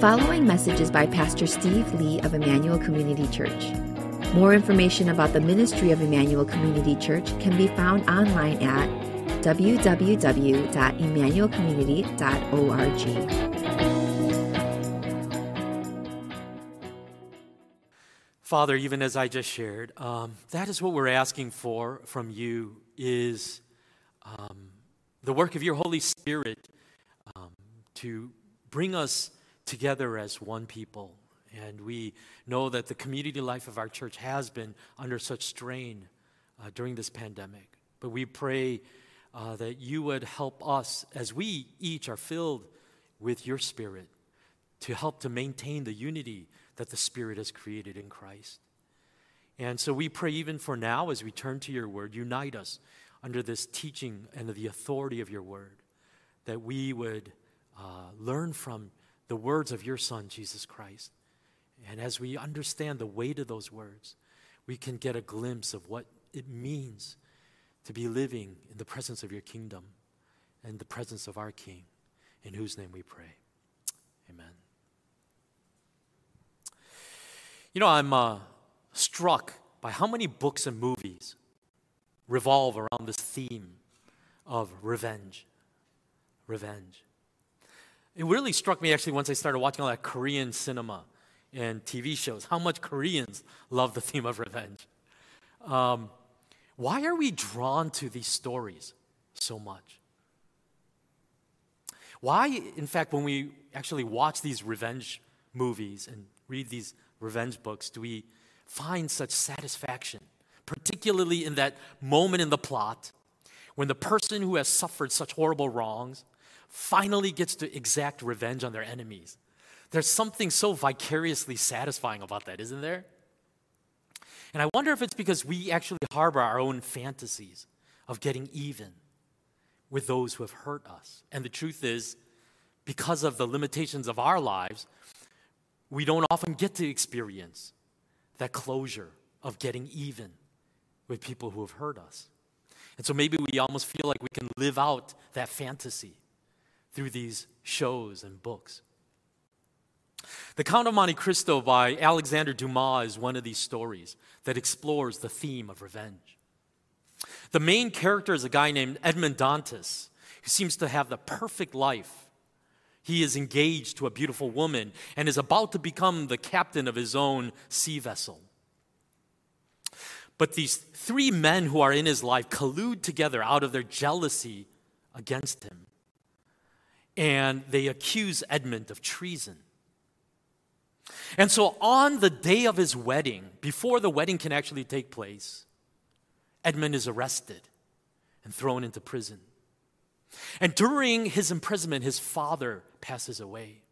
following message is by Pastor Steve Lee of Emmanuel Community Church. More information about the ministry of Emmanuel Community Church can be found online at www.emmanuelcommunity.org. Father, even as I just shared, um, that is what we're asking for from you is um, the work of your Holy Spirit um, to bring us together as one people. And we know that the community life of our church has been under such strain uh, during this pandemic. But we pray uh, that you would help us as we each are filled with your Spirit to help to maintain the unity that the Spirit has created in Christ. And so we pray, even for now, as we turn to your word, unite us under this teaching and the authority of your word, that we would uh, learn from the words of your Son, Jesus Christ. And as we understand the weight of those words, we can get a glimpse of what it means to be living in the presence of your kingdom and the presence of our King, in whose name we pray. Amen. You know, I'm uh, struck by how many books and movies revolve around this theme of revenge. Revenge. It really struck me actually once I started watching all that Korean cinema and TV shows, how much Koreans love the theme of revenge. Um, why are we drawn to these stories so much? Why, in fact, when we actually watch these revenge movies and read these revenge books, do we find such satisfaction, particularly in that moment in the plot when the person who has suffered such horrible wrongs finally gets to exact revenge on their enemies? There's something so vicariously satisfying about that, isn't there? And I wonder if it's because we actually harbor our own fantasies of getting even with those who have hurt us. And the truth is, because of the limitations of our lives, we don't often get to experience that closure of getting even with people who have hurt us. And so maybe we almost feel like we can live out that fantasy through these shows and books. The Count of Monte Cristo by Alexander Dumas is one of these stories that explores the theme of revenge. The main character is a guy named Edmond Dantes, who seems to have the perfect life. He is engaged to a beautiful woman and is about to become the captain of his own sea vessel. But these three men who are in his life collude together out of their jealousy against him. And they accuse Edmond of treason. And so, on the day of his wedding, before the wedding can actually take place, Edmond is arrested and thrown into prison. And during his imprisonment, his father passes away.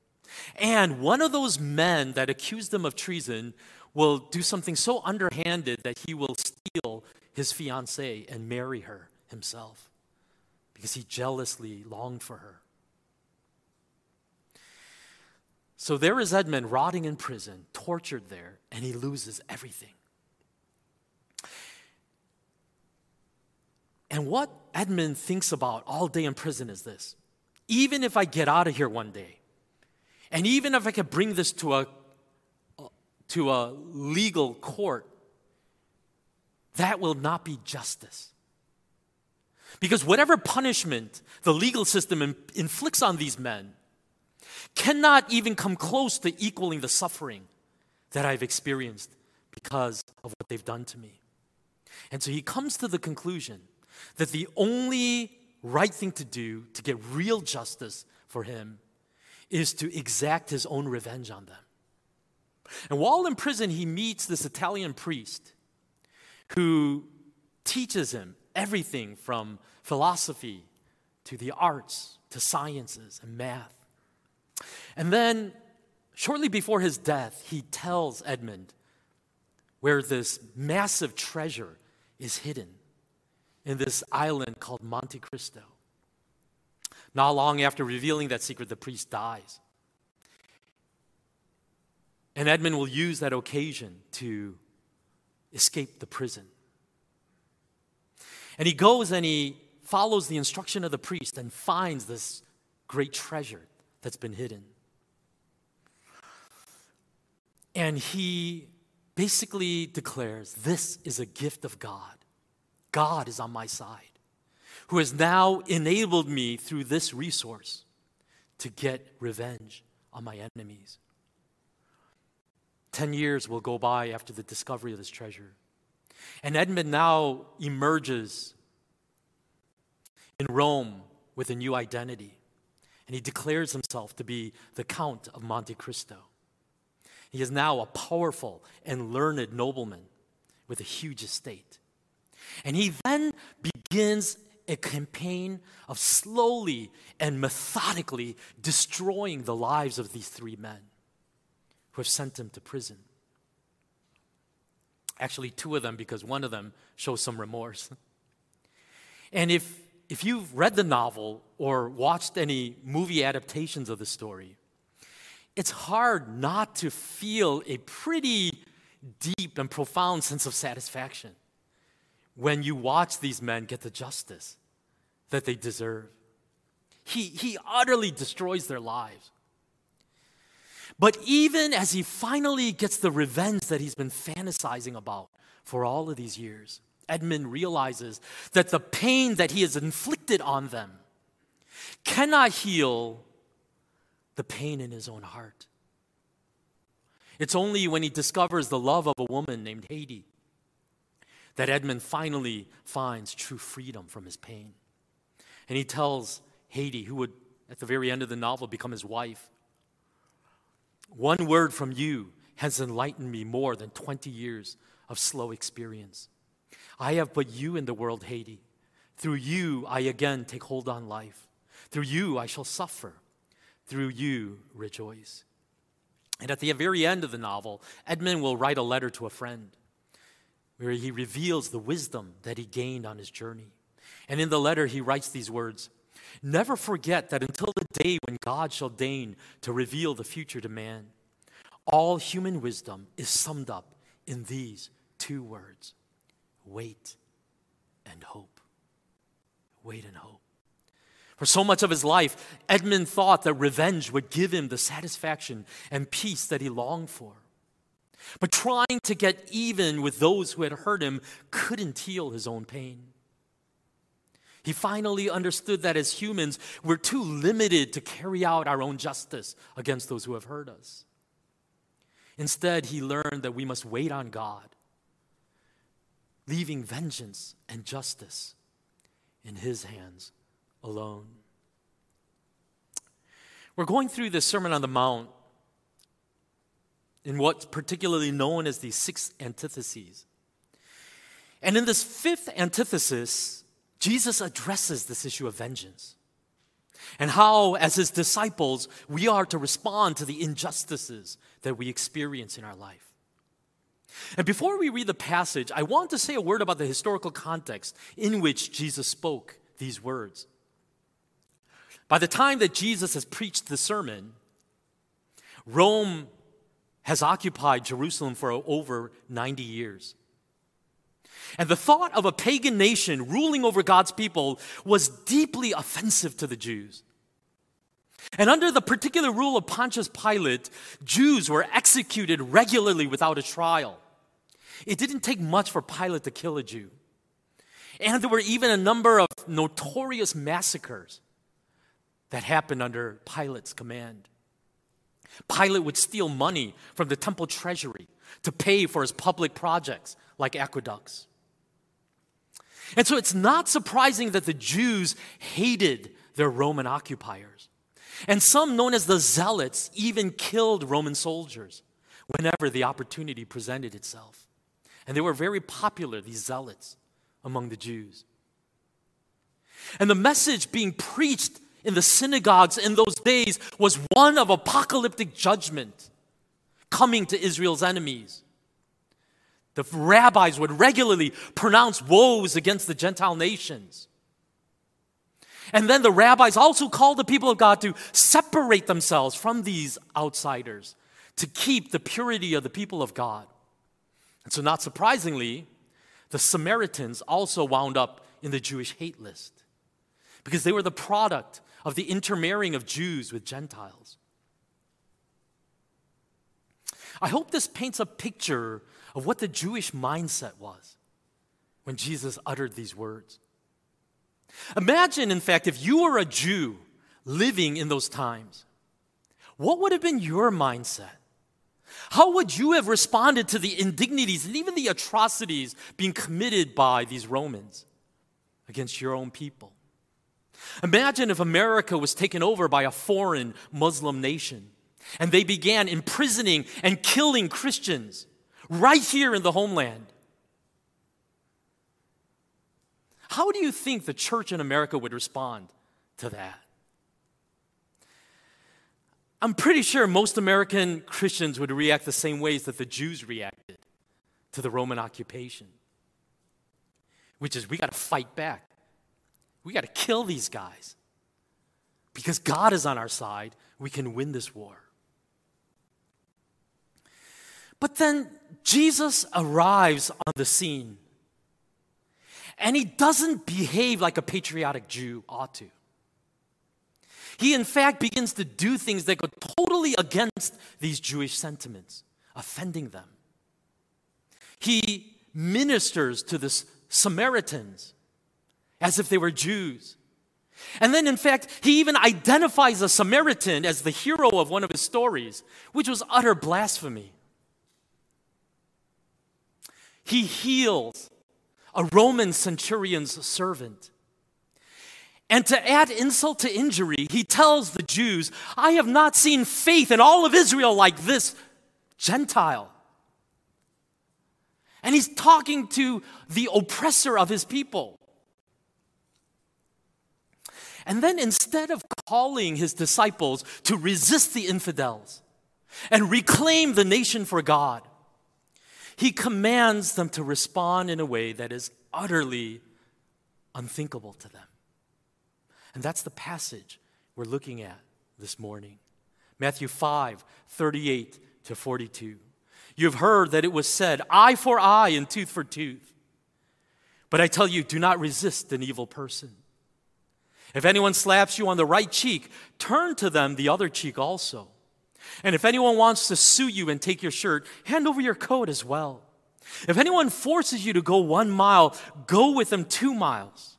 And one of those men that accused him of treason will do something so underhanded that he will steal his fiancee and marry her himself because he jealously longed for her. So there is Edmond rotting in prison, tortured there, and he loses everything. And what Edmond thinks about all day in prison is this even if I get out of here one day, and even if I could bring this to a, to a legal court, that will not be justice. Because whatever punishment the legal system inflicts on these men cannot even come close to equaling the suffering that I've experienced because of what they've done to me. And so he comes to the conclusion that the only right thing to do to get real justice for him is to exact his own revenge on them. And while in prison, he meets this Italian priest who teaches him everything from philosophy to the arts to sciences and math. And then, shortly before his death, he tells Edmond where this massive treasure is hidden in this island called Monte Cristo. Not long after revealing that secret, the priest dies. And Edmund will use that occasion to escape the prison. And he goes and he follows the instruction of the priest and finds this great treasure that's been hidden. And he basically declares this is a gift of God. God is on my side, who has now enabled me through this resource to get revenge on my enemies. Ten years will go by after the discovery of this treasure. And Edmond now emerges in Rome with a new identity. And he declares himself to be the Count of Monte Cristo. He is now a powerful and learned nobleman with a huge estate. And he then begins a campaign of slowly and methodically destroying the lives of these three men who have sent him to prison. Actually, two of them, because one of them shows some remorse. And if, if you've read the novel or watched any movie adaptations of the story, it's hard not to feel a pretty deep and profound sense of satisfaction when you watch these men get the justice that they deserve. He, he utterly destroys their lives. But even as he finally gets the revenge that he's been fantasizing about for all of these years, Edmond realizes that the pain that he has inflicted on them cannot heal the pain in his own heart. It's only when he discovers the love of a woman named Haydée that Edmond finally finds true freedom from his pain. And he tells Haydée, who would at the very end of the novel become his wife, one word from you has enlightened me more than 20 years of slow experience. I have but you in the world, Haydée. Through you, I again take hold on life. Through you, I shall suffer. Through you, rejoice. And at the very end of the novel, Edmond will write a letter to a friend where he reveals the wisdom that he gained on his journey. And in the letter, he writes these words Never forget that until the day when God shall deign to reveal the future to man, all human wisdom is summed up in these two words wait and hope. Wait and hope. For so much of his life, Edmond thought that revenge would give him the satisfaction and peace that he longed for. But trying to get even with those who had hurt him couldn't heal his own pain. He finally understood that as humans, we're too limited to carry out our own justice against those who have hurt us. Instead, he learned that we must wait on God, leaving vengeance and justice in his hands alone. We're going through the Sermon on the Mount in what's particularly known as the six antitheses. And in this fifth antithesis, Jesus addresses this issue of vengeance and how, as his disciples, we are to respond to the injustices that we experience in our life. And before we read the passage, I want to say a word about the historical context in which Jesus spoke these words. By the time that Jesus has preached the sermon, Rome has occupied Jerusalem for over 90 years. And the thought of a pagan nation ruling over God's people was deeply offensive to the Jews. And under the particular rule of Pontius Pilate, Jews were executed regularly without a trial. It didn't take much for Pilate to kill a Jew. And there were even a number of notorious massacres that happened under Pilate's command. Pilate would steal money from the temple treasury to pay for his public projects like aqueducts. And so it's not surprising that the Jews hated their Roman occupiers. And some, known as the Zealots, even killed Roman soldiers whenever the opportunity presented itself. And they were very popular, these Zealots, among the Jews. And the message being preached in the synagogues in those days was one of apocalyptic judgment coming to Israel's enemies. The rabbis would regularly pronounce woes against the Gentile nations. And then the rabbis also called the people of God to separate themselves from these outsiders to keep the purity of the people of God. And so, not surprisingly, the Samaritans also wound up in the Jewish hate list because they were the product of the intermarrying of Jews with Gentiles. I hope this paints a picture of what the Jewish mindset was when Jesus uttered these words. Imagine, in fact, if you were a Jew living in those times, what would have been your mindset? How would you have responded to the indignities and even the atrocities being committed by these Romans against your own people? Imagine if America was taken over by a foreign Muslim nation and they began imprisoning and killing Christians right here in the homeland. How do you think the church in America would respond to that? I'm pretty sure most American Christians would react the same ways that the Jews reacted to the Roman occupation, which is we got to fight back. We got to kill these guys. Because God is on our side, we can win this war. But then Jesus arrives on the scene. And he doesn't behave like a patriotic Jew ought to. He, in fact, begins to do things that go totally against these Jewish sentiments, offending them. He ministers to the Samaritans as if they were Jews. And then, in fact, he even identifies a Samaritan as the hero of one of his stories, which was utter blasphemy. He heals a Roman centurion's servant. And to add insult to injury, he tells the Jews, I have not seen faith in all of Israel like this Gentile. And he's talking to the oppressor of his people. And then instead of calling his disciples to resist the infidels and reclaim the nation for God, he commands them to respond in a way that is utterly unthinkable to them. And that's the passage we're looking at this morning. Matthew 5 38 to 42. You have heard that it was said, eye for eye and tooth for tooth. But I tell you, do not resist an evil person. If anyone slaps you on the right cheek, turn to them the other cheek also. And if anyone wants to sue you and take your shirt, hand over your coat as well. If anyone forces you to go one mile, go with them two miles.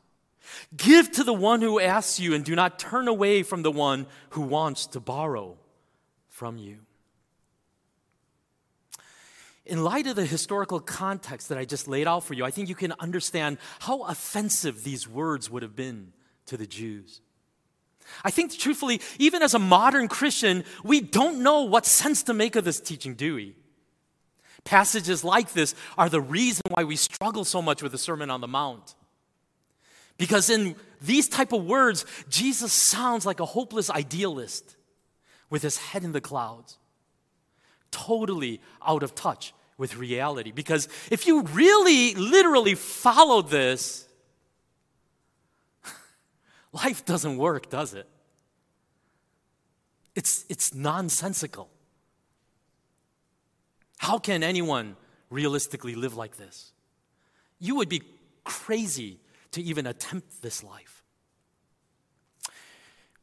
Give to the one who asks you, and do not turn away from the one who wants to borrow from you. In light of the historical context that I just laid out for you, I think you can understand how offensive these words would have been to the Jews. I think, truthfully, even as a modern Christian, we don't know what sense to make of this teaching, do we? Passages like this are the reason why we struggle so much with the Sermon on the Mount. Because in these type of words, Jesus sounds like a hopeless idealist with his head in the clouds, totally out of touch with reality. Because if you really, literally follow this, life doesn't work, does it? It's, it's nonsensical. How can anyone realistically live like this? You would be crazy to even attempt this life.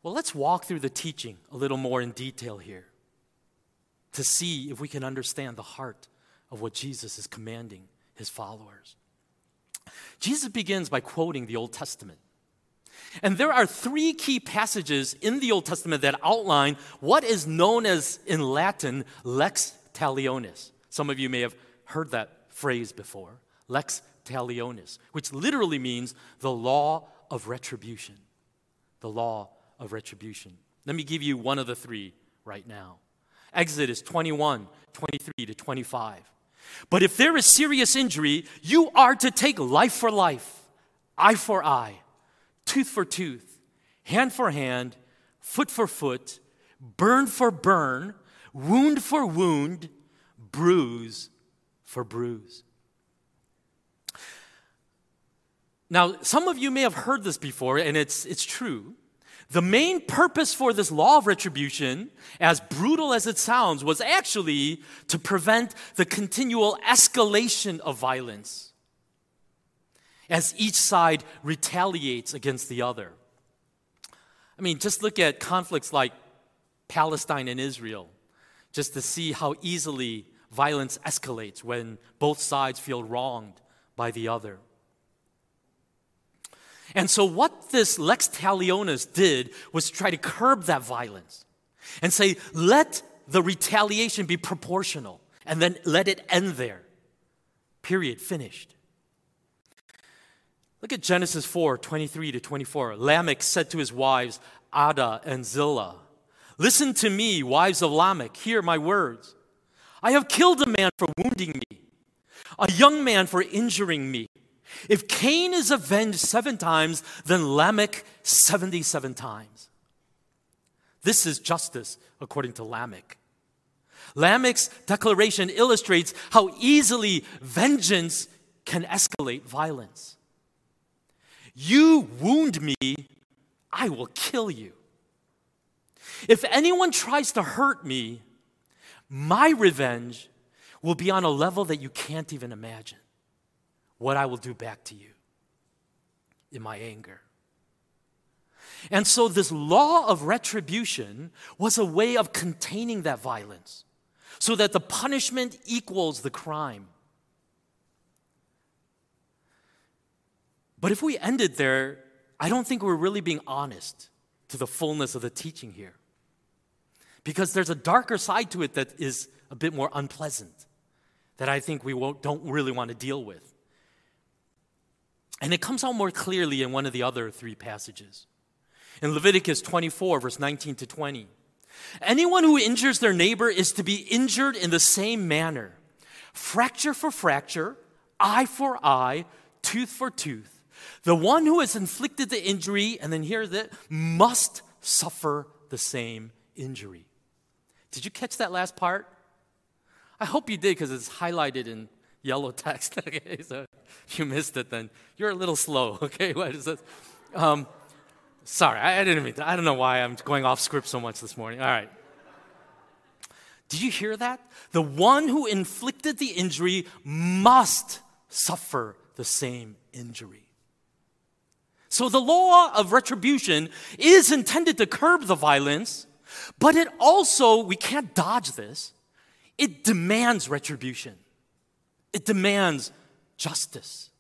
Well, let's walk through the teaching a little more in detail here to see if we can understand the heart of what Jesus is commanding his followers. Jesus begins by quoting the Old Testament. And there are three key passages in the Old Testament that outline what is known as, in Latin, lex talionis. Some of you may have heard that phrase before lex talionis, which literally means the law of retribution. The law of retribution. Let me give you one of the three right now. Exodus 21, 23 to 25. But if there is serious injury, you are to take life for life, eye for eye, tooth for tooth, hand for hand, foot for foot, burn for burn, wound for wound, bruise for bruise. Now, some of you may have heard this before, and it's, it's true. The main purpose for this law of retribution, as brutal as it sounds, was actually to prevent the continual escalation of violence as each side retaliates against the other. I mean, just look at conflicts like Palestine and Israel. just to see how easily violence escalates when both sides feel wronged by the other. And so, what this Lex Talionis did was try to curb that violence and say, let the retaliation be proportional and then let it end there. Period. Finished. Look at Genesis 4 23 to 24. Lamech said to his wives, Adah and Zillah, Listen to me, wives of Lamech, hear my words. I have killed a man for wounding me, a young man for injuring me. If Cain is avenged seven times, then Lamech 77 times. This is justice according to Lamech. Lamech's declaration illustrates how easily vengeance can escalate violence. You wound me, I will kill you. If anyone tries to hurt me, my revenge will be on a level that you can't even imagine. What I will do back to you in my anger. And so, this law of retribution was a way of containing that violence so that the punishment equals the crime. But if we ended there, I don't think we're really being honest to the fullness of the teaching here because there's a darker side to it that is a bit more unpleasant that I think we don't really want to deal with. And it comes out more clearly in one of the other three passages. In Leviticus 24, verse 19 to 20. Anyone who injures their neighbor is to be injured in the same manner fracture for fracture, eye for eye, tooth for tooth. The one who has inflicted the injury, and then here's it, must suffer the same injury. Did you catch that last part? I hope you did because it's highlighted in yellow text. okay, so if you missed it, then you're a little slow. Okay, what is this? Um, sorry, I, I didn't mean to. I don't know why I'm going off script so much this morning. All right. Did you hear that? The one who inflicted the injury must suffer the same injury. So the law of retribution is intended to curb the violence but it also, we can't dodge this, it demands retribution, it demands justice.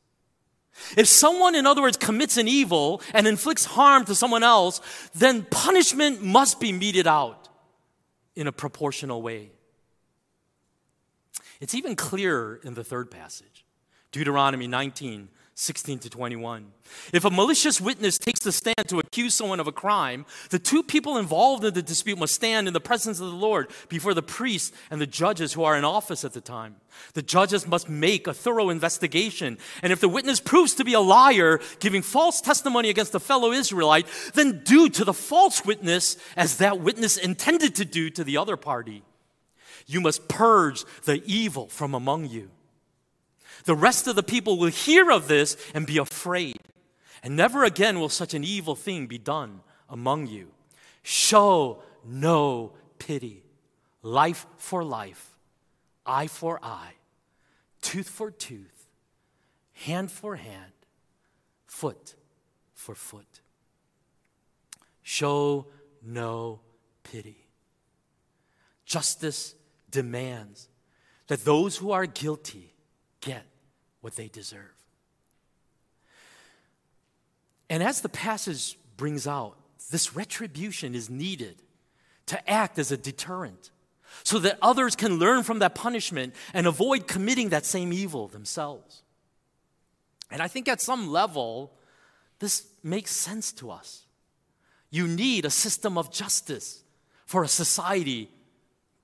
If someone, in other words, commits an evil and inflicts harm to someone else, then punishment must be meted out in a proportional way. It's even clearer in the third passage, Deuteronomy 19, 16 to 21. If a malicious witness takes the stand to accuse someone of a crime, the two people involved in the dispute must stand in the presence of the Lord before the priests and the judges who are in office at the time. The judges must make a thorough investigation, and if the witness proves to be a liar, giving false testimony against a fellow Israelite, then do to the false witness as that witness intended to do to the other party. You must purge the evil from among you. The rest of the people will hear of this and be afraid. And never again will such an evil thing be done among you. Show no pity. Life for life, eye for eye, tooth for tooth, hand for hand, foot for foot. Show no pity. Justice demands that those who are guilty get what they deserve. And as the passage brings out, this retribution is needed to act as a deterrent so that others can learn from that punishment and avoid committing that same evil themselves. And I think at some level, this makes sense to us. You need a system of justice for a society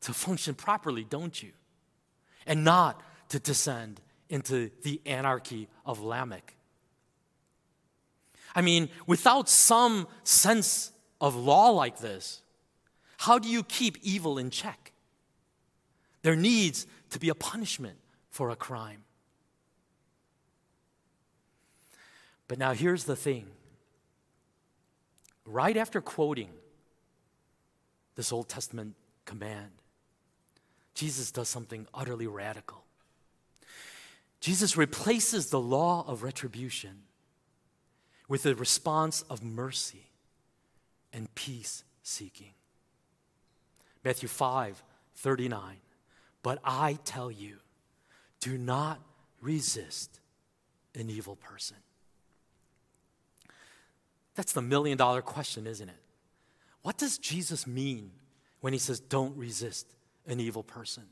to function properly, don't you? And not to descend into the anarchy of Lamech. I mean, without some sense of law like this, how do you keep evil in check? There needs to be a punishment for a crime. But now here's the thing. Right after quoting this Old Testament command, Jesus does something utterly radical. Jesus replaces the law of retribution with a response of mercy and peace seeking. Matthew 5 39. But I tell you, do not resist an evil person. That's the million dollar question, isn't it? What does Jesus mean when he says, don't resist an evil person?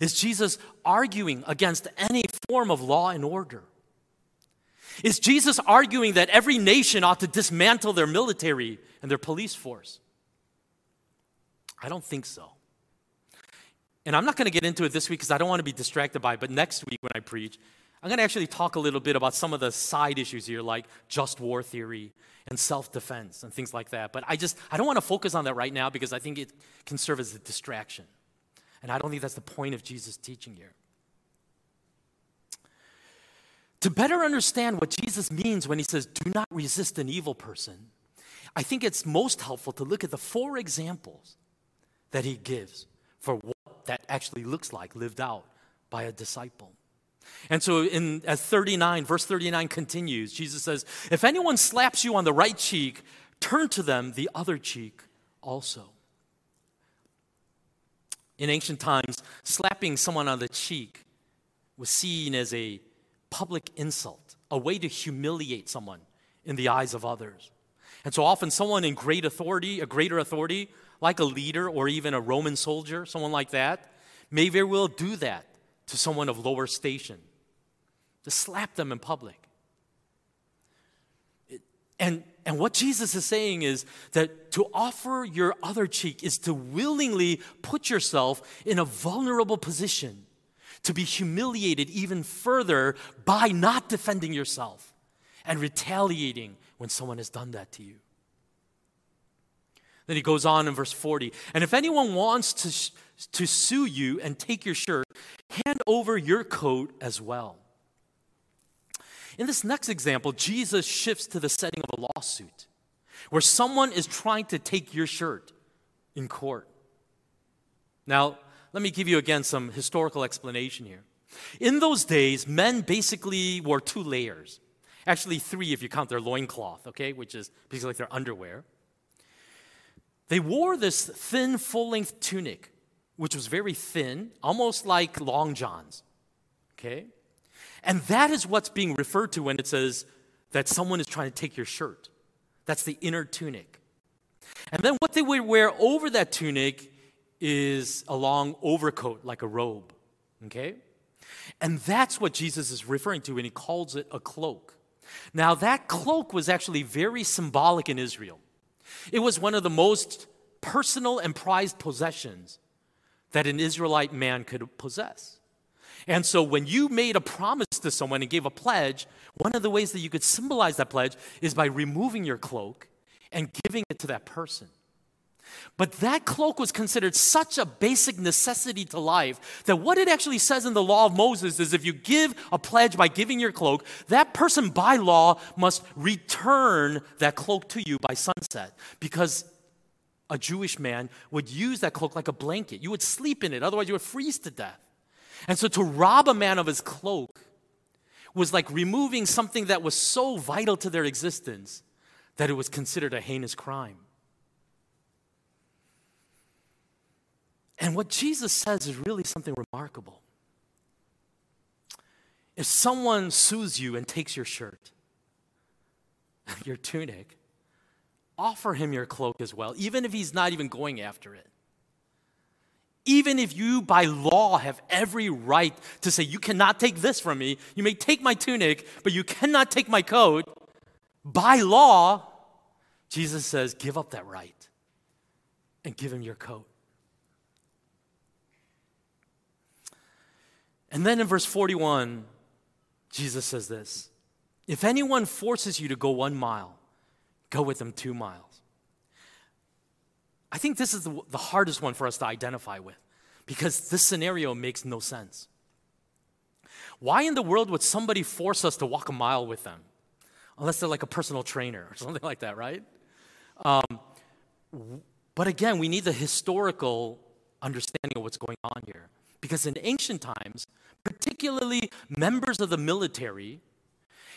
Is Jesus arguing against any form of law and order? Is Jesus arguing that every nation ought to dismantle their military and their police force? I don't think so. And I'm not going to get into it this week because I don't want to be distracted by it, but next week when I preach, I'm going to actually talk a little bit about some of the side issues here, like just war theory and self defense and things like that. But I just, I don't want to focus on that right now because I think it can serve as a distraction. And I don't think that's the point of Jesus' teaching here. To better understand what Jesus means when he says, do not resist an evil person, I think it's most helpful to look at the four examples that he gives for what that actually looks like lived out by a disciple. And so in as 39, verse 39 continues, Jesus says, If anyone slaps you on the right cheek, turn to them the other cheek also. In ancient times, slapping someone on the cheek was seen as a public insult, a way to humiliate someone in the eyes of others. And so often, someone in great authority, a greater authority, like a leader or even a Roman soldier, someone like that, may very well do that to someone of lower station, to slap them in public. And, and what Jesus is saying is that to offer your other cheek is to willingly put yourself in a vulnerable position, to be humiliated even further by not defending yourself and retaliating when someone has done that to you. Then he goes on in verse 40 And if anyone wants to, to sue you and take your shirt, hand over your coat as well. In this next example, Jesus shifts to the setting of a lawsuit where someone is trying to take your shirt in court. Now, let me give you again some historical explanation here. In those days, men basically wore two layers. Actually, three if you count their loincloth, okay, which is basically like their underwear. They wore this thin, full length tunic, which was very thin, almost like long johns, okay? And that is what's being referred to when it says that someone is trying to take your shirt. That's the inner tunic. And then what they would wear over that tunic is a long overcoat, like a robe. Okay? And that's what Jesus is referring to when he calls it a cloak. Now, that cloak was actually very symbolic in Israel. It was one of the most personal and prized possessions that an Israelite man could possess. And so when you made a promise to someone and gave a pledge, one of the ways that you could symbolize that pledge is by removing your cloak and giving it to that person. But that cloak was considered such a basic necessity to life that what it actually says in the law of Moses is if you give a pledge by giving your cloak, that person by law must return that cloak to you by sunset because a Jewish man would use that cloak like a blanket. You would sleep in it, otherwise, you would freeze to death. And so to rob a man of his cloak was like removing something that was so vital to their existence that it was considered a heinous crime. And what Jesus says is really something remarkable. If someone sues you and takes your shirt, your tunic, offer him your cloak as well, even if he's not even going after it. Even if you, by law, have every right to say, You cannot take this from me, you may take my tunic, but you cannot take my coat, by law, Jesus says, Give up that right and give him your coat. And then in verse 41, Jesus says this If anyone forces you to go one mile, go with them two miles. I think this is the, the hardest one for us to identify with because this scenario makes no sense. Why in the world would somebody force us to walk a mile with them? Unless they're like a personal trainer or something like that, right? Um, but again, we need the historical understanding of what's going on here. Because in ancient times, particularly members of the military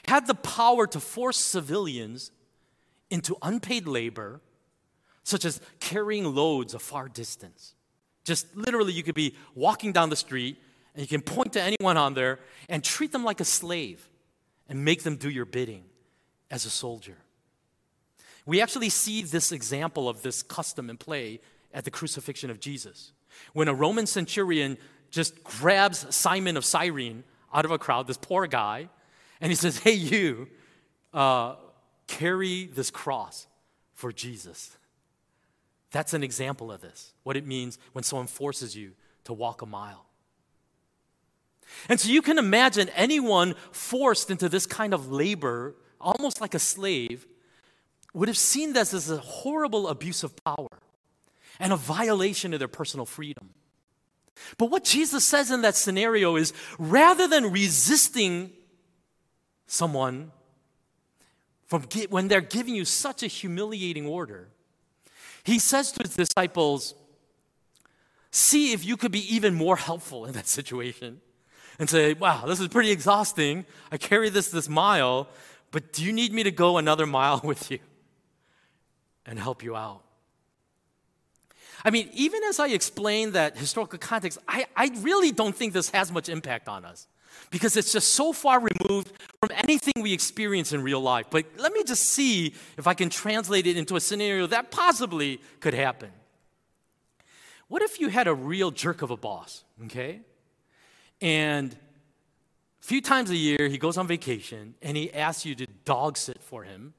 had the power to force civilians into unpaid labor such as carrying loads a far distance Just literally, you could be walking down the street and you can point to anyone on there and treat them like a slave and make them do your bidding as a soldier. We actually see this example of this custom in play at the crucifixion of Jesus. When a Roman centurion just grabs Simon of Cyrene out of a crowd, this poor guy, and he says, Hey, you, uh, carry this cross for Jesus. That's an example of this, what it means when someone forces you to walk a mile. And so you can imagine anyone forced into this kind of labor, almost like a slave, would have seen this as a horrible abuse of power and a violation of their personal freedom. But what Jesus says in that scenario is rather than resisting someone from when they're giving you such a humiliating order, he says to his disciples, See if you could be even more helpful in that situation and say, Wow, this is pretty exhausting. I carry this this mile, but do you need me to go another mile with you and help you out? I mean, even as I explain that historical context, I, I really don't think this has much impact on us because it's just so far removed from anything we experience in real life. But let me just see if I can translate it into a scenario that possibly could happen. What if you had a real jerk of a boss, okay? And a few times a year, he goes on vacation and he asks you to dog sit for him.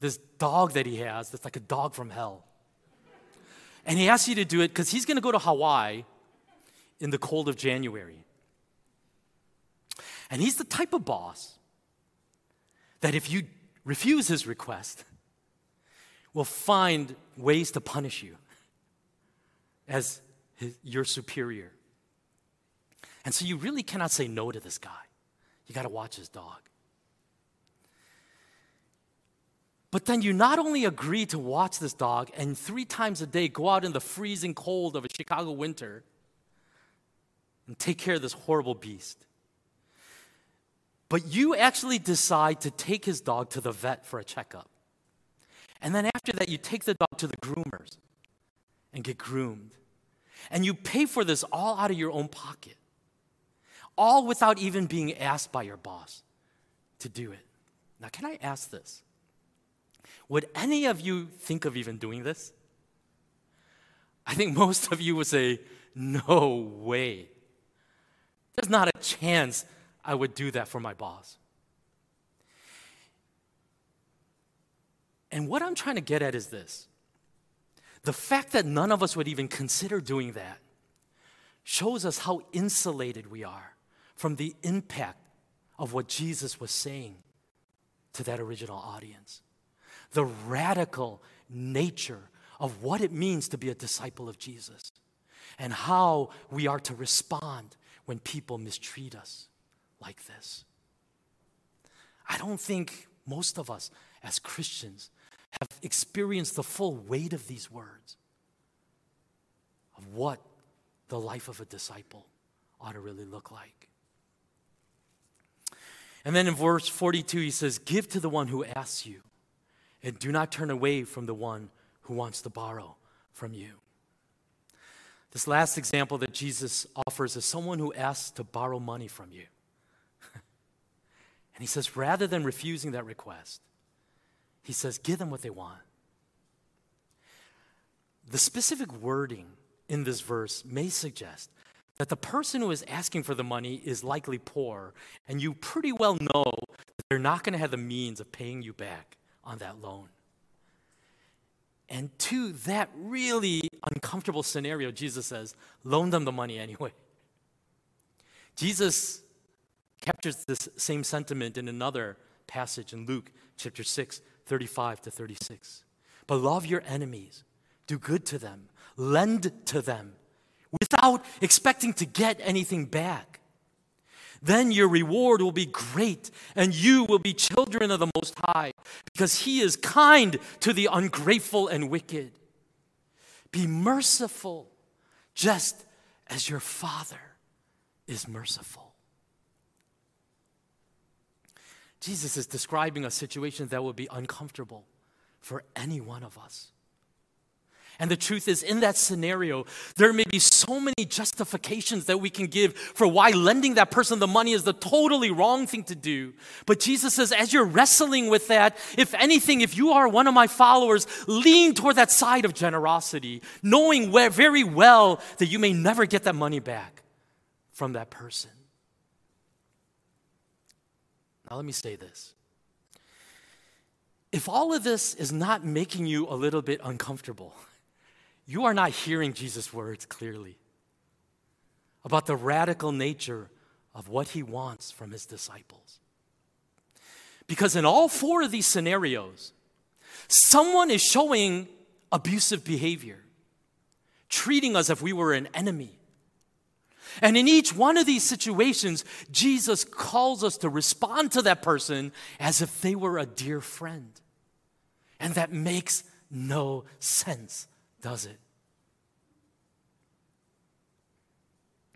This dog that he has that's like a dog from hell. And he asks you to do it because he's going to go to Hawaii in the cold of January. And he's the type of boss that if you refuse his request, will find ways to punish you as his, your superior. And so you really cannot say no to this guy. You got to watch his dog. But then you not only agree to watch this dog and three times a day go out in the freezing cold of a Chicago winter and take care of this horrible beast, but you actually decide to take his dog to the vet for a checkup. And then after that, you take the dog to the groomers and get groomed. And you pay for this all out of your own pocket all without even being asked by your boss to do it. Now, can I ask this? Would any of you think of even doing this? I think most of you would say, No way. There's not a chance I would do that for my boss. And what I'm trying to get at is this the fact that none of us would even consider doing that shows us how insulated we are from the impact of what Jesus was saying to that original audience. The radical nature of what it means to be a disciple of Jesus and how we are to respond when people mistreat us like this. I don't think most of us as Christians have experienced the full weight of these words of what the life of a disciple ought to really look like. And then in verse 42, he says, Give to the one who asks you, and do not turn away from the one who wants to borrow from you. This last example that Jesus offers is someone who asks to borrow money from you. And he says, rather than refusing that request, he says, Give them what they want. The specific wording in this verse may suggest that the person who is asking for the money is likely poor, and you pretty well know that they're not going to have the means of paying you back on that loan. And to that really uncomfortable scenario, Jesus says, loan them the money anyway. Jesus captures this same sentiment in another passage in Luke chapter 6, 35 to 36. But love your enemies, do good to them, lend to them without expecting to get anything back. Then your reward will be great, and you will be children of the Most High, because He is kind to the ungrateful and wicked. Be merciful, just as your Father is merciful. Jesus is describing a situation that would be uncomfortable for any one of us. And the truth is, in that scenario, there may be so many justifications that we can give for why lending that person the money is the totally wrong thing to do. But Jesus says, as you're wrestling with that, if anything, if you are one of my followers, lean toward that side of generosity, knowing where, very well that you may never get that money back from that person. Now, let me say this. If all of this is not making you a little bit uncomfortable, you are not hearing Jesus' words clearly about the radical nature of what he wants from his disciples. Because in all four of these scenarios, someone is showing abusive behavior, treating us as if we were an enemy. And in each one of these situations, Jesus calls us to respond to that person as if they were a dear friend. And that makes no sense does it?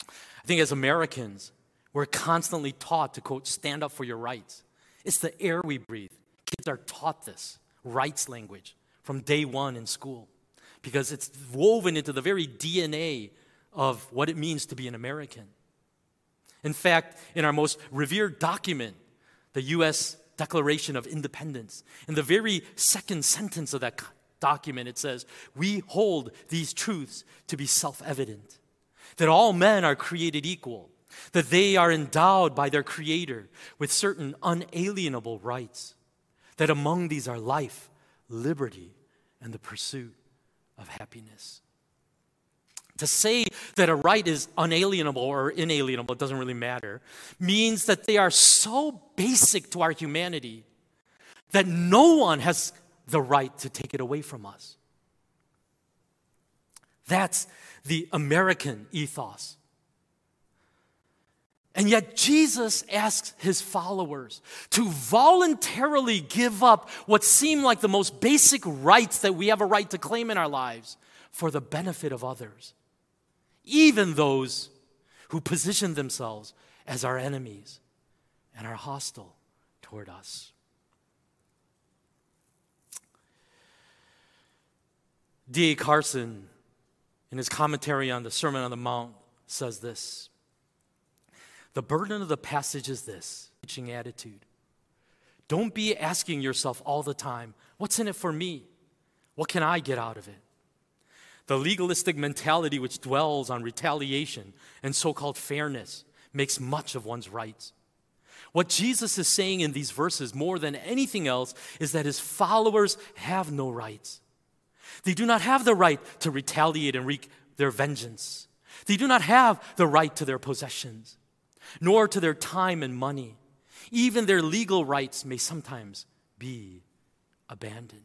I think as Americans, we're constantly taught to, quote, stand up for your rights. It's the air we breathe. Kids are taught this rights language from day one in school because it's woven into the very DNA of what it means to be an American. In fact, in our most revered document, the U.S. Declaration of Independence, in the very second sentence of that document, it says, We hold these truths to be self evident that all men are created equal, that they are endowed by their Creator with certain unalienable rights, that among these are life, liberty, and the pursuit of happiness. To say that a right is unalienable or inalienable, it doesn't really matter, means that they are so basic to our humanity that no one has the right to take it away from us. That's the American ethos. And yet, Jesus asks his followers to voluntarily give up what seem like the most basic rights that we have a right to claim in our lives for the benefit of others, even those who position themselves as our enemies and are hostile toward us. D.A. Carson, in his commentary on the Sermon on the Mount, says this The burden of the passage is this teaching attitude. Don't be asking yourself all the time, What's in it for me? What can I get out of it? The legalistic mentality which dwells on retaliation and so called fairness makes much of one's rights. What Jesus is saying in these verses, more than anything else, is that his followers have no rights. They do not have the right to retaliate and wreak their vengeance. They do not have the right to their possessions, nor to their time and money. Even their legal rights may sometimes be abandoned.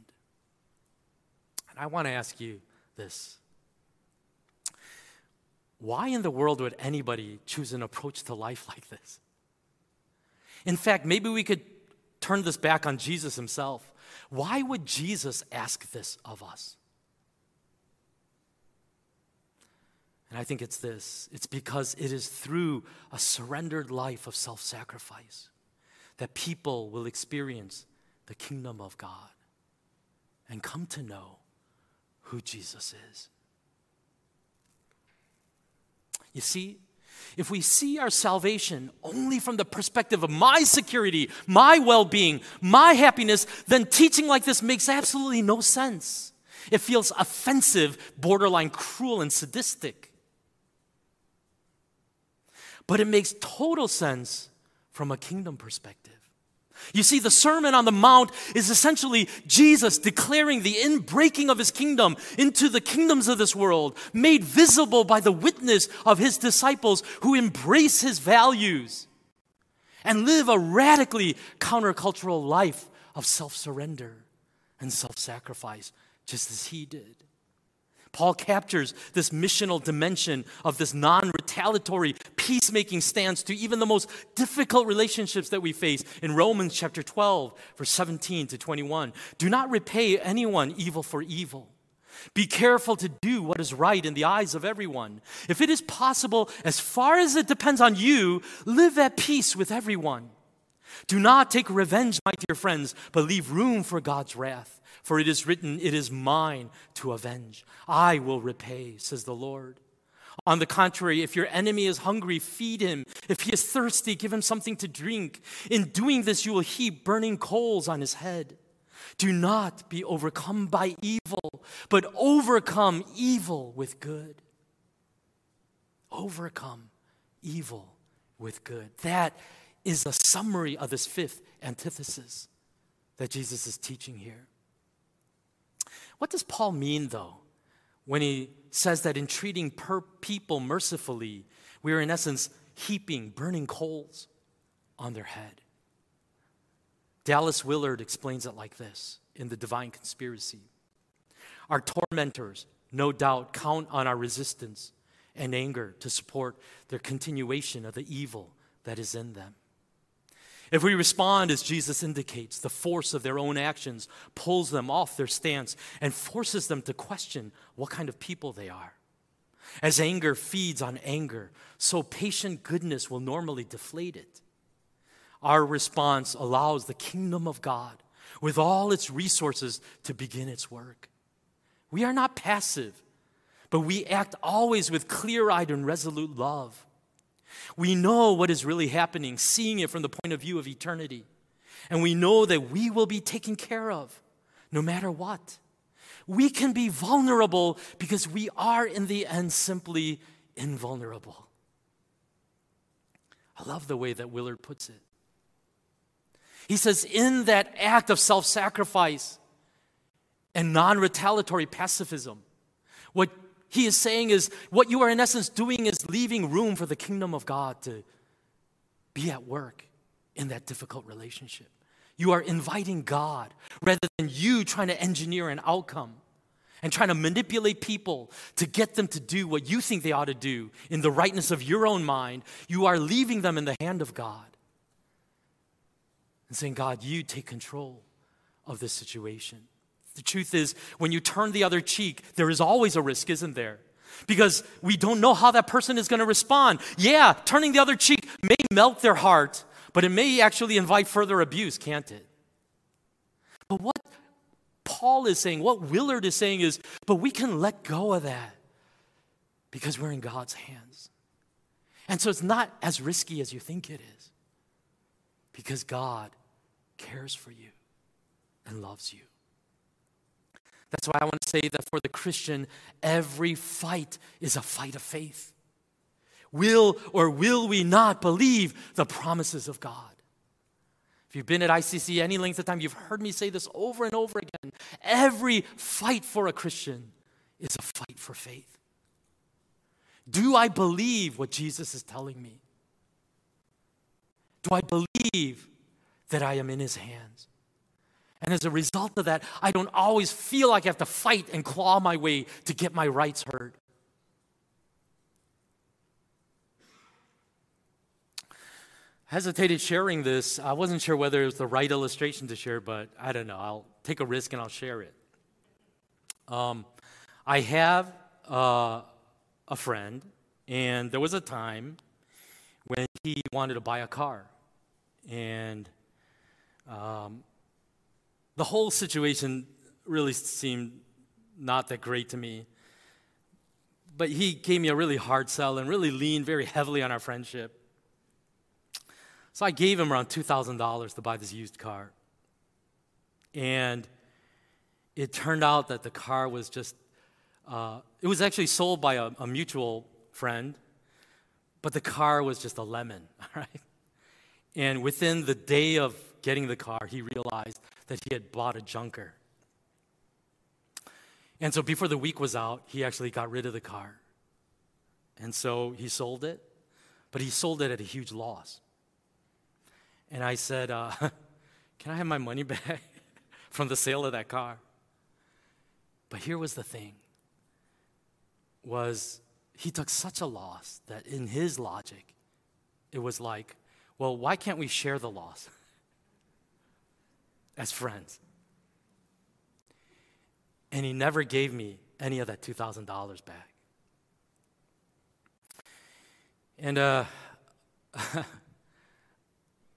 And I want to ask you this why in the world would anybody choose an approach to life like this? In fact, maybe we could turn this back on Jesus himself. Why would Jesus ask this of us? And I think it's this it's because it is through a surrendered life of self sacrifice that people will experience the kingdom of God and come to know who Jesus is. You see, if we see our salvation only from the perspective of my security, my well being, my happiness, then teaching like this makes absolutely no sense. It feels offensive, borderline cruel, and sadistic. But it makes total sense from a kingdom perspective. You see, the Sermon on the Mount is essentially Jesus declaring the inbreaking of his kingdom into the kingdoms of this world, made visible by the witness of his disciples who embrace his values and live a radically countercultural life of self surrender and self sacrifice, just as he did. Paul captures this missional dimension of this non retaliatory peacemaking stance to even the most difficult relationships that we face in Romans chapter 12, verse 17 to 21. Do not repay anyone evil for evil. Be careful to do what is right in the eyes of everyone. If it is possible, as far as it depends on you, live at peace with everyone. Do not take revenge, my dear friends, but leave room for God's wrath. For it is written, It is mine to avenge. I will repay, says the Lord. On the contrary, if your enemy is hungry, feed him. If he is thirsty, give him something to drink. In doing this, you will heap burning coals on his head. Do not be overcome by evil, but overcome evil with good. Overcome evil with good. That is a summary of this fifth antithesis that Jesus is teaching here. What does Paul mean, though, when he says that in treating per people mercifully, we are in essence heaping burning coals on their head? Dallas Willard explains it like this in The Divine Conspiracy Our tormentors, no doubt, count on our resistance and anger to support their continuation of the evil that is in them. If we respond as Jesus indicates, the force of their own actions pulls them off their stance and forces them to question what kind of people they are. As anger feeds on anger, so patient goodness will normally deflate it. Our response allows the kingdom of God, with all its resources, to begin its work. We are not passive, but we act always with clear eyed and resolute love. We know what is really happening, seeing it from the point of view of eternity. And we know that we will be taken care of no matter what. We can be vulnerable because we are, in the end, simply invulnerable. I love the way that Willard puts it. He says, in that act of self sacrifice and non retaliatory pacifism, what he is saying is what you are in essence doing is leaving room for the kingdom of God to be at work in that difficult relationship. You are inviting God rather than you trying to engineer an outcome and trying to manipulate people to get them to do what you think they ought to do in the rightness of your own mind. You are leaving them in the hand of God and saying, God, you take control of this situation. The truth is, when you turn the other cheek, there is always a risk, isn't there? Because we don't know how that person is going to respond. Yeah, turning the other cheek may melt their heart, but it may actually invite further abuse, can't it? But what Paul is saying, what Willard is saying is, but we can let go of that because we're in God's hands. And so it's not as risky as you think it is because God cares for you and loves you. That's why I want to say that for the Christian, every fight is a fight of faith. Will or will we not believe the promises of God? If you've been at ICC any length of time, you've heard me say this over and over again. Every fight for a Christian is a fight for faith. Do I believe what Jesus is telling me? Do I believe that I am in his hands? And as a result of that, I don't always feel like I have to fight and claw my way to get my rights heard. Hesitated sharing this. I wasn't sure whether it was the right illustration to share, but I don't know. I'll take a risk and I'll share it. Um, I have uh, a friend, and there was a time when he wanted to buy a car. And um, the whole situation really seemed not that great to me. But he gave me a really hard sell and really leaned very heavily on our friendship. So I gave him around $2,000 to buy this used car. And it turned out that the car was just, uh, it was actually sold by a, a mutual friend, but the car was just a lemon, all right? And within the day of getting the car, he realized that he had bought a junker. And so before the week was out, he actually got rid of the car. And so he sold it, but he sold it at a huge loss. And I said, uh, Can I have my money back from the sale of that car? But here was the thing was he took such a loss that in his logic it was like well why can't we share the loss as friends. And he never gave me any of that $2,000 back. And uh,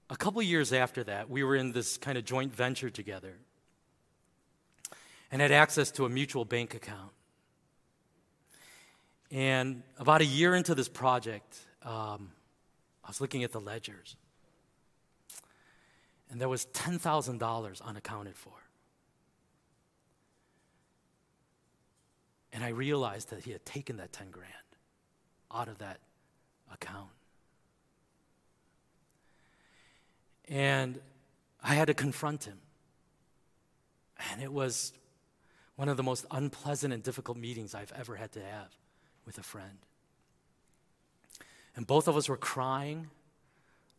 a couple years after that, we were in this kind of joint venture together and had access to a mutual bank account. And about a year into this project, um, I was looking at the ledgers, and there was $10,000 unaccounted for. And I realized that he had taken that 10 grand out of that account. And I had to confront him. And it was one of the most unpleasant and difficult meetings I've ever had to have with a friend. And both of us were crying.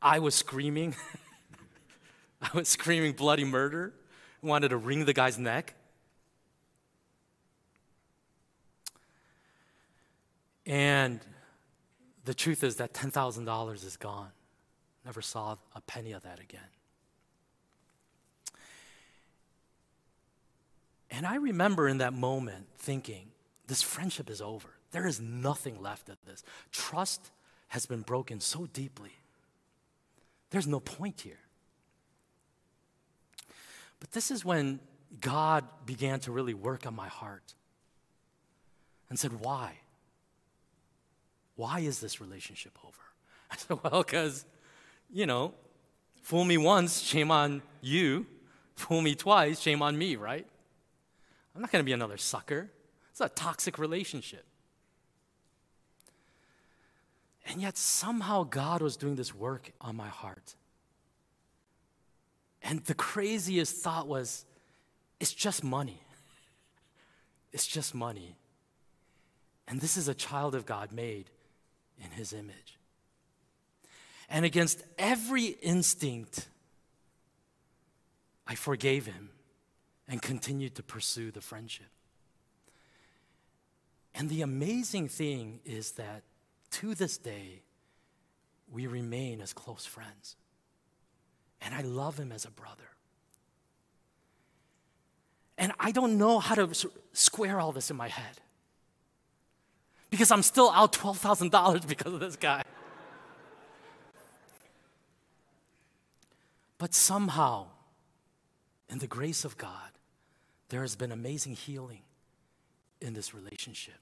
I was screaming. I was screaming bloody murder. Wanted to wring the guy's neck. And the truth is that $10,000 is gone. Never saw a penny of that again. And I remember in that moment thinking, this friendship is over. There is nothing left of this. Trust has been broken so deeply. There's no point here. But this is when God began to really work on my heart and said, Why? Why is this relationship over? I said, Well, because, you know, fool me once, shame on you. Fool me twice, shame on me, right? I'm not going to be another sucker. It's a toxic relationship. And yet, somehow, God was doing this work on my heart. And the craziest thought was it's just money. It's just money. And this is a child of God made in his image. And against every instinct, I forgave him and continued to pursue the friendship. And the amazing thing is that to this day, we remain as close friends. And I love him as a brother. And I don't know how to square all this in my head because I'm still out $12,000 because of this guy. But somehow, in the grace of God, there has been amazing healing in this relationship.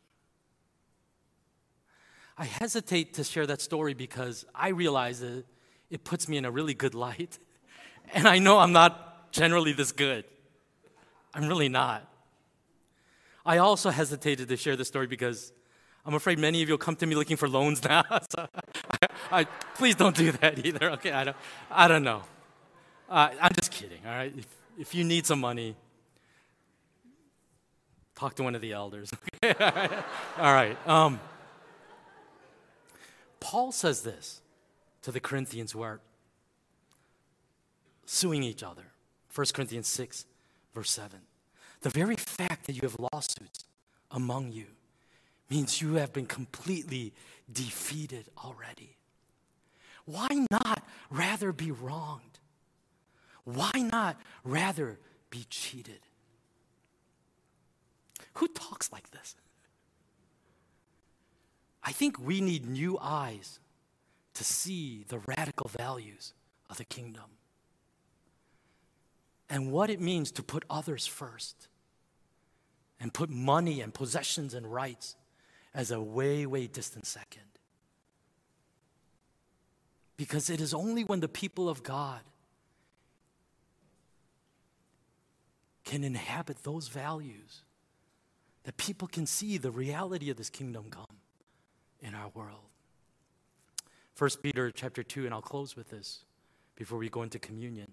I hesitate to share that story because I realize that it puts me in a really good light. And I know I'm not generally this good. I'm really not. I also hesitated to share this story because I'm afraid many of you will come to me looking for loans now. so I, I, please don't do that either. Okay, I don't, I don't know. Uh, I'm just kidding. All right, if, if you need some money, talk to one of the elders. all right. Um, Paul says this to the Corinthians who are suing each other. 1 Corinthians 6, verse 7. The very fact that you have lawsuits among you means you have been completely defeated already. Why not rather be wronged? Why not rather be cheated? Who talks like this? I think we need new eyes to see the radical values of the kingdom and what it means to put others first and put money and possessions and rights as a way, way distant second. Because it is only when the people of God can inhabit those values that people can see the reality of this kingdom come in our world. 1 Peter chapter 2, and I'll close with this before we go into communion.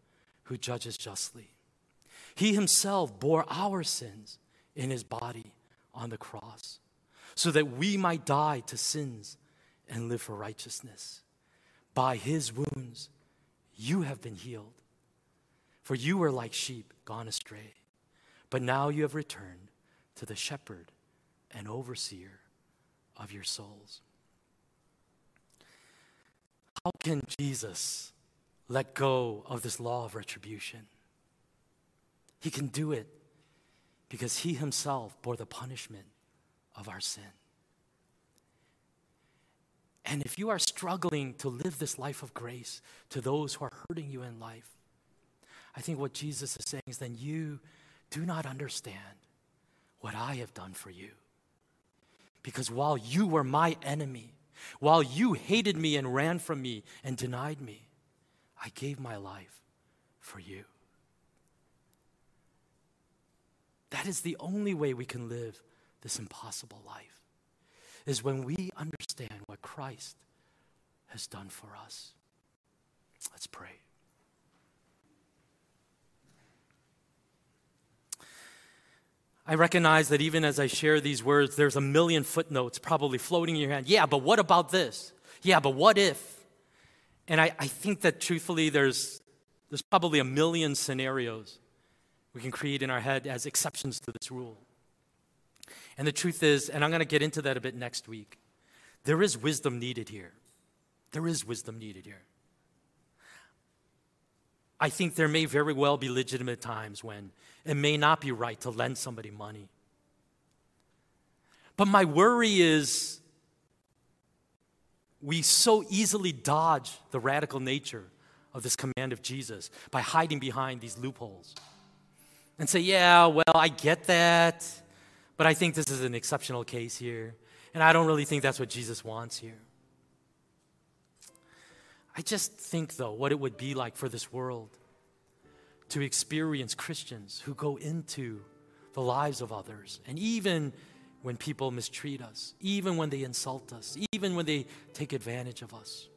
who judges justly. He himself bore our sins in his body on the cross so that we might die to sins and live for righteousness. By his wounds, you have been healed. For you were like sheep gone astray, but now you have returned to the shepherd and overseer of your souls. How can Jesus let go of this law of retribution? He can do it because he himself bore the punishment of our sin. And if you are struggling to live this life of grace to those who are hurting you in life, I think what Jesus is saying is then you do not understand what I have done for you. Because while you were my enemy, while you hated me and ran from me and denied me, I gave my life for you. That is the only way we can live this impossible life, is when we understand what Christ has done for us. Let's pray. I recognize that even as I share these words, there's a million footnotes probably floating in your hand. Yeah, but what about this? Yeah, but what if? And I, I think that truthfully, there's, there's probably a million scenarios we can create in our head as exceptions to this rule. And the truth is, and I'm going to get into that a bit next week, there is wisdom needed here. There is wisdom needed here. I think there may very well be legitimate times when it may not be right to lend somebody money. But my worry is we so easily dodge the radical nature of this command of Jesus by hiding behind these loopholes and say, yeah, well, I get that, but I think this is an exceptional case here. And I don't really think that's what Jesus wants here. I just think, though, what it would be like for this world to experience Christians who go into the lives of others. And even when people mistreat us, even when they insult us, even when they take advantage of us,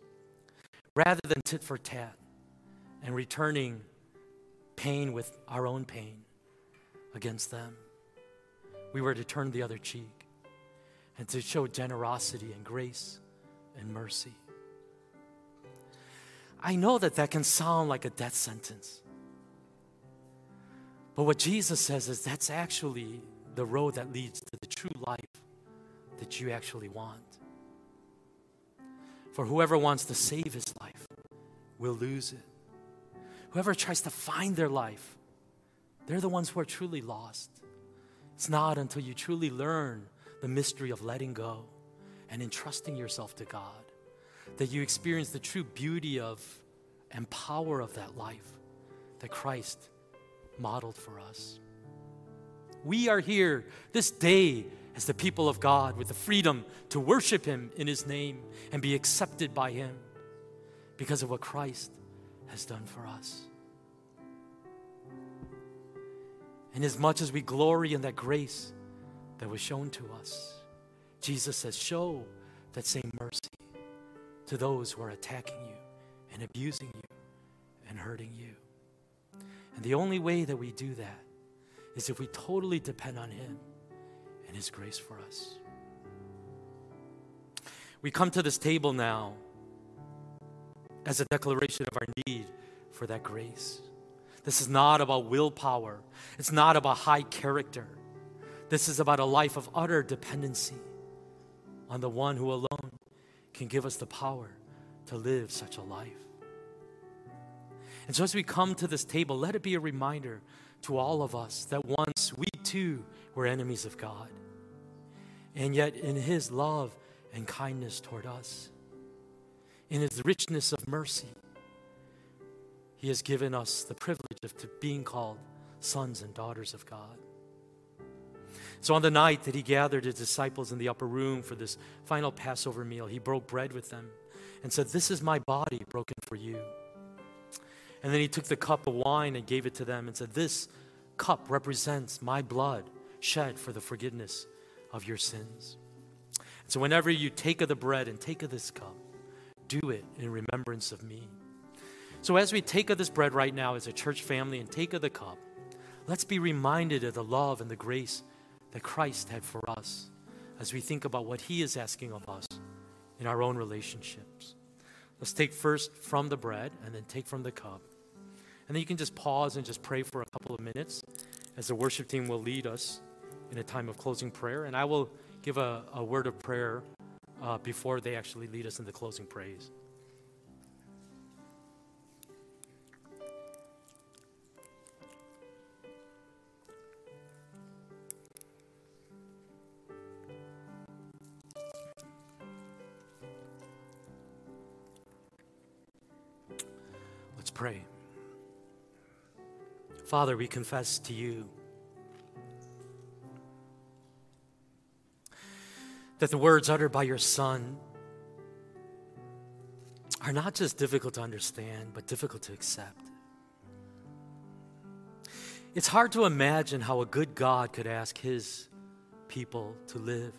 rather than tit for tat and returning pain with our own pain against them, we were to turn the other cheek and to show generosity and grace and mercy. I know that that can sound like a death sentence. But what Jesus says is that's actually the road that leads to the true life that you actually want. For whoever wants to save his life will lose it. Whoever tries to find their life, they're the ones who are truly lost. It's not until you truly learn the mystery of letting go and entrusting yourself to God that you experience the true beauty of and power of that life that Christ modeled for us. We are here this day as the people of God with the freedom to worship Him in His name and be accepted by Him because of what Christ has done for us. And as much as we glory in that grace that was shown to us, Jesus says, show that same mercy to those who are attacking you and abusing you and hurting you. And the only way that we do that is if we totally depend on Him and His grace for us. We come to this table now as a declaration of our need for that grace. This is not about willpower, it's not about high character. This is about a life of utter dependency on the one who alone can give us the power to live such a life. And so, as we come to this table, let it be a reminder to all of us that once we too were enemies of God. And yet, in His love and kindness toward us, in His richness of mercy, He has given us the privilege of being called sons and daughters of God. So, on the night that He gathered His disciples in the upper room for this final Passover meal, He broke bread with them and said, This is my body broken for you. And then he took the cup of wine and gave it to them and said, This cup represents my blood shed for the forgiveness of your sins. So whenever you take of the bread and take of this cup, do it in remembrance of me. So as we take of this bread right now as a church family and take of the cup, let's be reminded of the love and the grace that Christ had for us as we think about what he is asking of us in our own relationships. Let's take first from the bread and then take from the cup. And then you can just pause and just pray for a couple of minutes as the worship team will lead us in a time of closing prayer. And I will give a, a word of prayer uh, before they actually lead us in the closing praise. Let's pray. Father, we confess to you that the words uttered by your Son are not just difficult to understand, but difficult to accept. It's hard to imagine how a good God could ask his people to live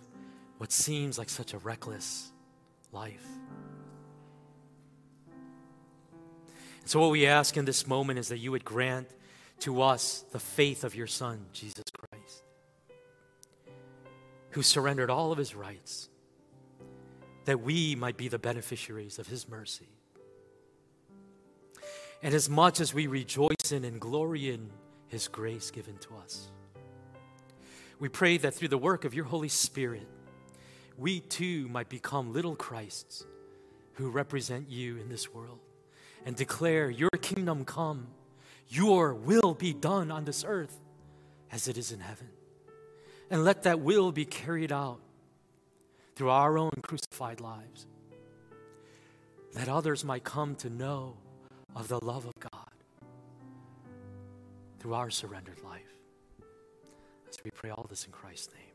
what seems like such a reckless life. So, what we ask in this moment is that you would grant to us the faith of your Son, Jesus Christ, who surrendered all of his rights, that we might be the beneficiaries of his mercy. And as much as we rejoice in and glory in his grace given to us, we pray that through the work of your Holy Spirit, we too might become little Christs who represent you in this world and declare, Your kingdom come, your will be done on this earth as it is in heaven. And let that will be carried out through our own crucified lives. That others might come to know of the love of God through our surrendered life. As we pray all this in Christ's name.